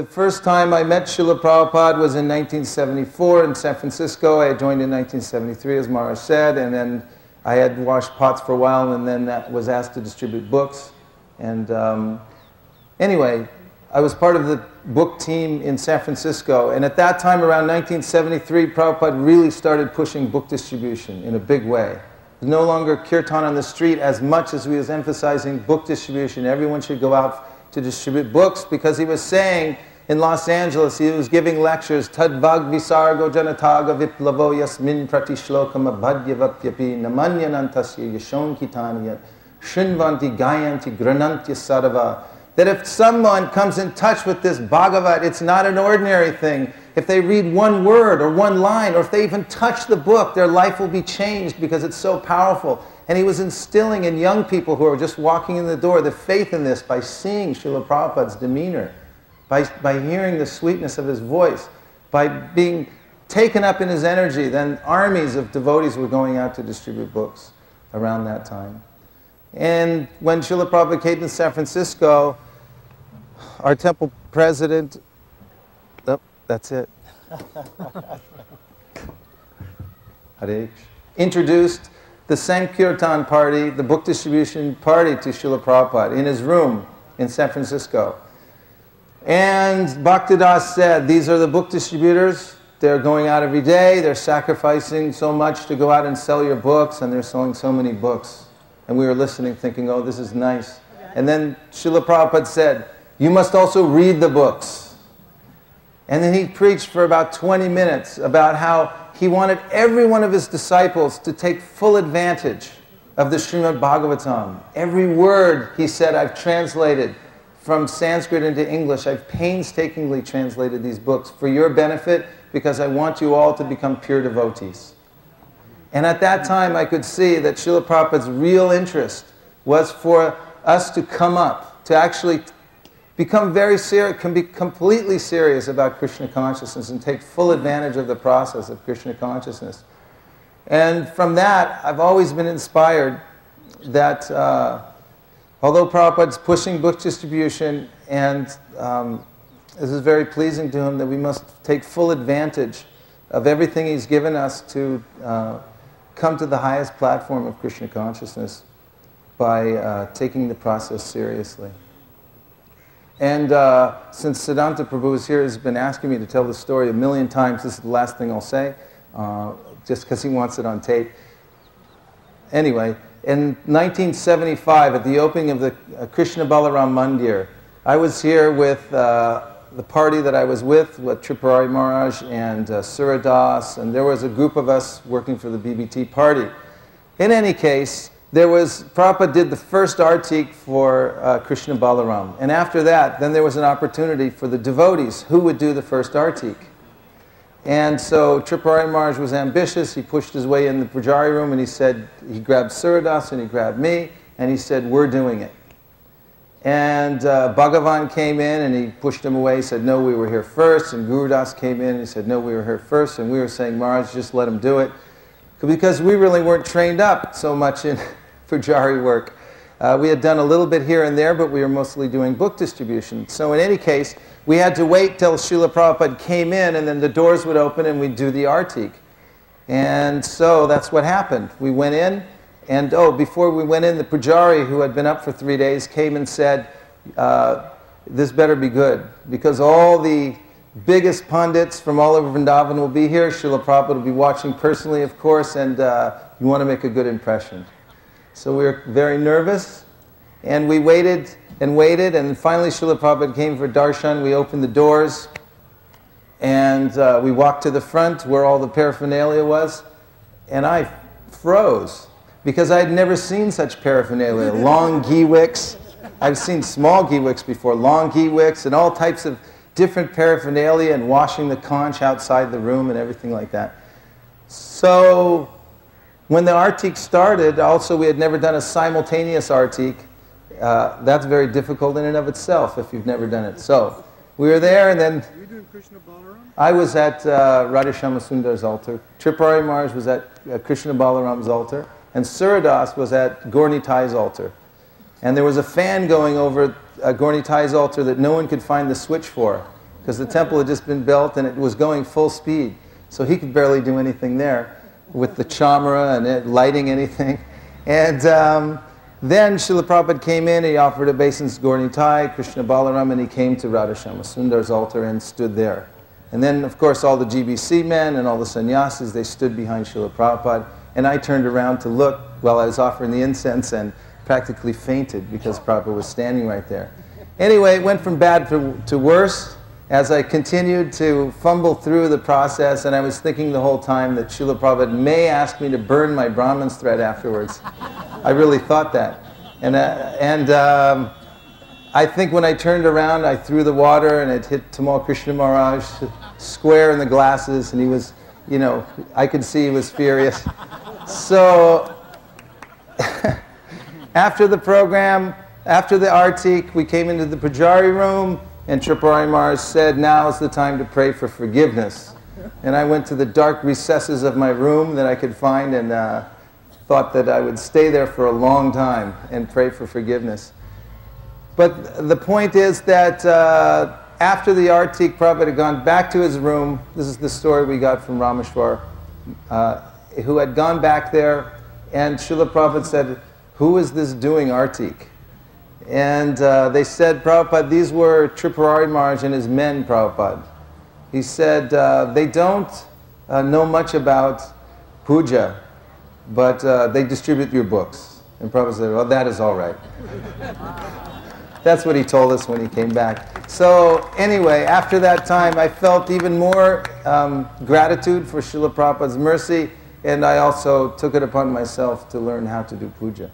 The first time I met Srila Prabhupada was in 1974 in San Francisco. I had joined in 1973, as Maharaj said, and then I had washed pots for a while and then that was asked to distribute books. And um, anyway, I was part of the book team in San Francisco. And at that time, around 1973, Prabhupada really started pushing book distribution in a big way. No longer kirtan on the street as much as we was emphasizing book distribution. Everyone should go out to distribute books because he was saying in Los Angeles, he was giving lectures, Tadvag visargo janataga viplavo yasmin pratishlokam abhadyavapyapi namanyanantasya yashon kitanya shinvanti gayanti granantya. That if someone comes in touch with this Bhagavat, it's not an ordinary thing. If they read one word or one line, or if they even touch the book, their life will be changed because it's so powerful. And he was instilling in young people who are just walking in the door the faith in this by seeing Srila Prabhupada's demeanor by, by hearing the sweetness of his voice, by being taken up in his energy, then armies of devotees were going out to distribute books around that time. And when Srila Prabhupada came to San Francisco, our temple president, oh, that's it. introduced the Sankirtan party, the book distribution party to Srila Prabhupada in his room in San Francisco. And Bhaktidas said, these are the book distributors. They're going out every day. They're sacrificing so much to go out and sell your books, and they're selling so many books. And we were listening, thinking, oh, this is nice. And then Srila Prabhupada said, you must also read the books. And then he preached for about 20 minutes about how he wanted every one of his disciples to take full advantage of the Srimad Bhagavatam. Every word, he said, I've translated from Sanskrit into English. I've painstakingly translated these books for your benefit because I want you all to become pure devotees. And at that time, I could see that Srila Prabhupada's real interest was for us to come up, to actually become very serious, can be completely serious about Krishna consciousness and take full advantage of the process of Krishna consciousness. And from that, I've always been inspired that uh, Although Prabhupada's pushing book distribution, and um, this is very pleasing to him that we must take full advantage of everything he's given us to uh, come to the highest platform of Krishna consciousness by uh, taking the process seriously. And uh, since Siddhanta Prabhu is here, has been asking me to tell the story a million times. This is the last thing I'll say, uh, just because he wants it on tape. Anyway, in 1975 at the opening of the uh, Krishna Balaram Mandir. I was here with uh, the party that I was with, with Tripurari Maharaj and uh, Suradas, and there was a group of us working for the BBT party. In any case, there was, Prabhupada did the first artik for uh, Krishna Balaram. And after that, then there was an opportunity for the devotees who would do the first artik. And so Tripurari Maharaj was ambitious. He pushed his way in the Pujari room and he said, he grabbed Suradas and he grabbed me and he said, we're doing it. And uh, Bhagavan came in and he pushed him away, he said, no, we were here first. And Gurudas came in and he said, no, we were here first. And we were saying, Maharaj, just let him do it. Because we really weren't trained up so much in Pujari work. Uh, we had done a little bit here and there, but we were mostly doing book distribution. So in any case, we had to wait till Srila Prabhupada came in and then the doors would open and we'd do the artik. And so that's what happened. We went in and oh, before we went in, the pujari who had been up for three days came and said, uh, this better be good because all the biggest pundits from all over Vrindavan will be here. Srila Prabhupada will be watching personally, of course, and uh, you want to make a good impression. So we were very nervous, and we waited and waited, and finally Srila Prabhupada came for darshan. We opened the doors, and uh, we walked to the front where all the paraphernalia was, and I froze because I had never seen such paraphernalia. Long ghee wicks. I've seen small ghee wicks before, long ghee wicks, and all types of different paraphernalia, and washing the conch outside the room and everything like that. So when the artik started, also we had never done a simultaneous artik. Uh, that's very difficult in and of itself if you've never done it. So we were there and then... Were you doing Krishna Balaram? I was at uh, Radha Shyamasundar's altar. Tripurari Maharaj was at uh, Krishna Balaram's altar. And Suradas was at Gaura-Nitai's altar. And there was a fan going over uh, Gaura-Nitai's altar that no one could find the switch for. because the temple had just been built and it was going full speed. So he could barely do anything there with the chamara and it, lighting anything. And um, then Srila Prabhupada came in, he offered obeisance to Gaura Nitai, Krishna Balaram, and he came to Radha Sundar's altar and stood there. And then, of course, all the GBC men and all the sannyasis, they stood behind Srila Prabhupada. And I turned around to look while I was offering the incense and practically fainted because Prabhupada was standing right there. Anyway, it went from bad to, to worse as I continued to fumble through the process, and I was thinking the whole time that Srila Prabhupada may ask me to burn my Brahman's thread afterwards. I really thought that. And, uh, and um, I think when I turned around, I threw the water and it hit Tamal Krishna Maharaj square in the glasses, and he was, you know, I could see he was furious. So after the program, after the artik, we came into the Pujari room, and Tripurari said, now is the time to pray for forgiveness. And I went to the dark recesses of my room that I could find and uh, thought that I would stay there for a long time and pray for forgiveness. But the point is that uh, after the Artik, Prabhupada had gone back to his room. This is the story we got from Rameshwar, uh, who had gone back there, and Srila Prabhupada said, Who is this doing Artik? And uh, they said, Prabhupada, these were Tripurari Maharaj and his men, Prabhupada. He said, uh, they don't uh, know much about puja, but uh, they distribute your books. And Prabhupada said, well, that is all right. That's what he told us when he came back. So anyway, after that time, I felt even more um, gratitude for Srila Prabhupada's mercy, and I also took it upon myself to learn how to do puja.